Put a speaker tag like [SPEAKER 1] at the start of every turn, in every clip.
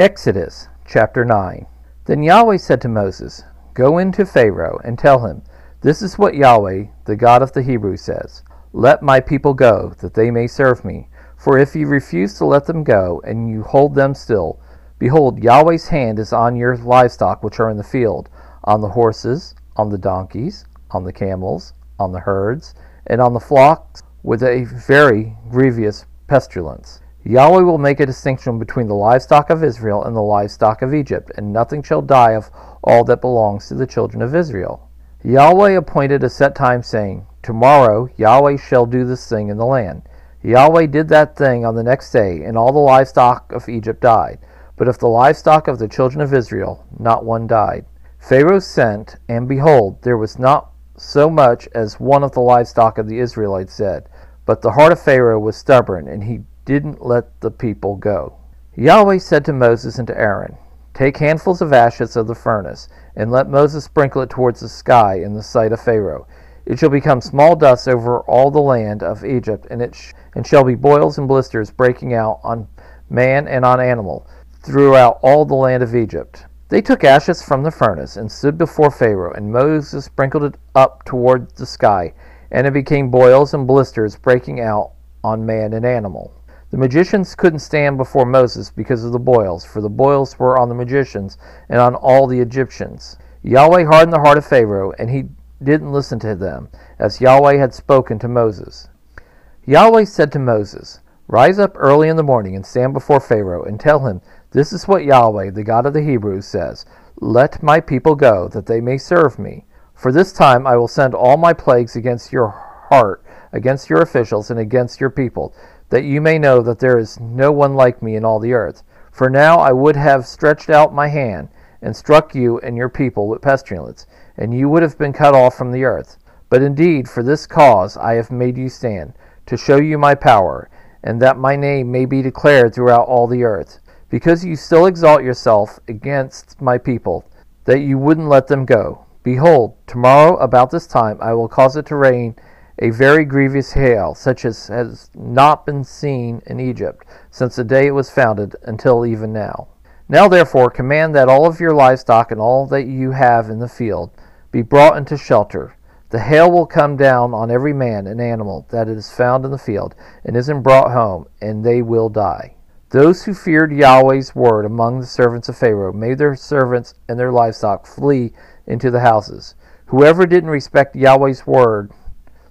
[SPEAKER 1] Exodus chapter 9. Then Yahweh said to Moses, Go into Pharaoh and tell him, This is what Yahweh, the God of the Hebrews, says Let my people go, that they may serve me. For if you refuse to let them go, and you hold them still, behold, Yahweh's hand is on your livestock which are in the field, on the horses, on the donkeys, on the camels, on the herds, and on the flocks, with a very grievous pestilence. Yahweh will make a distinction between the livestock of Israel and the livestock of Egypt, and nothing shall die of all that belongs to the children of Israel. Yahweh appointed a set time, saying, Tomorrow Yahweh shall do this thing in the land. Yahweh did that thing on the next day, and all the livestock of Egypt died. But of the livestock of the children of Israel, not one died. Pharaoh sent, and behold, there was not so much as one of the livestock of the Israelites dead. But the heart of Pharaoh was stubborn, and he didn't let the people go. Yahweh said to Moses and to Aaron, Take handfuls of ashes of the furnace, and let Moses sprinkle it towards the sky in the sight of Pharaoh. It shall become small dust over all the land of Egypt, and it sh- and shall be boils and blisters breaking out on man and on animal throughout all the land of Egypt. They took ashes from the furnace and stood before Pharaoh, and Moses sprinkled it up toward the sky, and it became boils and blisters breaking out on man and animal. The magicians couldn't stand before Moses because of the boils, for the boils were on the magicians and on all the Egyptians. Yahweh hardened the heart of Pharaoh, and he didn't listen to them, as Yahweh had spoken to Moses. Yahweh said to Moses, Rise up early in the morning and stand before Pharaoh, and tell him, This is what Yahweh, the God of the Hebrews, says Let my people go, that they may serve me. For this time I will send all my plagues against your heart, against your officials, and against your people that you may know that there is no one like me in all the earth. For now I would have stretched out my hand and struck you and your people with pestilence, and you would have been cut off from the earth. But indeed, for this cause I have made you stand, to show you my power, and that my name may be declared throughout all the earth. Because you still exalt yourself against my people, that you wouldn't let them go. Behold, tomorrow about this time I will cause it to rain a very grievous hail, such as has not been seen in Egypt since the day it was founded until even now. Now therefore command that all of your livestock and all that you have in the field be brought into shelter. The hail will come down on every man and animal that is found in the field, and isn't brought home, and they will die. Those who feared Yahweh's word among the servants of Pharaoh made their servants and their livestock flee into the houses. Whoever didn't respect Yahweh's word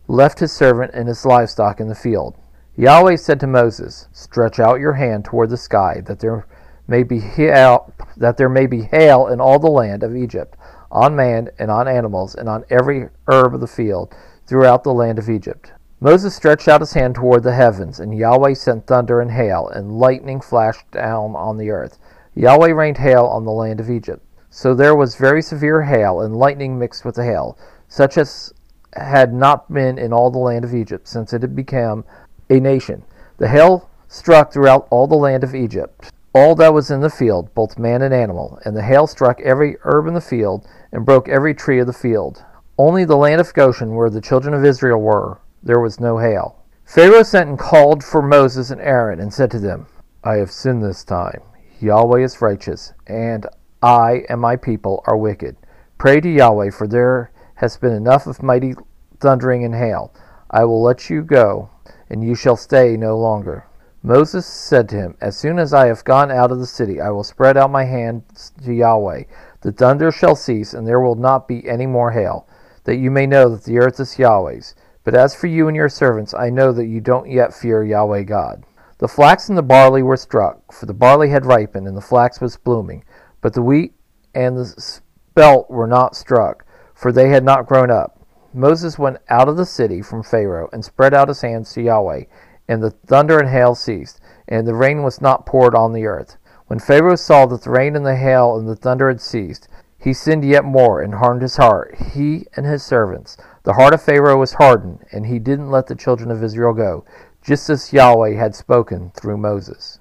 [SPEAKER 1] left his servant and his livestock in the field. Yahweh said to Moses, Stretch out your hand toward the sky, that there may be hail, that there may be hail in all the land of Egypt, on man and on animals, and on every herb of the field throughout the land of Egypt. Moses stretched out his hand toward the heavens, and Yahweh sent thunder and hail, and lightning flashed down on the earth. Yahweh rained hail on the land of Egypt. So there was very severe hail, and lightning mixed with the hail, such as had not been in all the land of Egypt since it had become a nation. The hail struck throughout all the land of Egypt, all that was in the field, both man and animal, and the hail struck every herb in the field and broke every tree of the field. Only the land of Goshen, where the children of Israel were, there was no hail. Pharaoh sent and called for Moses and Aaron and said to them, I have sinned this time. Yahweh is righteous, and I and my people are wicked. Pray to Yahweh, for there has been enough of mighty thundering and hail. I will let you go, and you shall stay no longer. Moses said to him, As soon as I have gone out of the city, I will spread out my hands to Yahweh. The thunder shall cease, and there will not be any more hail, that you may know that the earth is Yahweh's. But as for you and your servants, I know that you don't yet fear Yahweh God. The flax and the barley were struck, for the barley had ripened, and the flax was blooming. But the wheat and the spelt were not struck for they had not grown up. Moses went out of the city from Pharaoh and spread out his hands to Yahweh, and the thunder and hail ceased, and the rain was not poured on the earth. When Pharaoh saw that the rain and the hail and the thunder had ceased, he sinned yet more and hardened his heart, he and his servants. The heart of Pharaoh was hardened, and he didn't let the children of Israel go, just as Yahweh had spoken through Moses.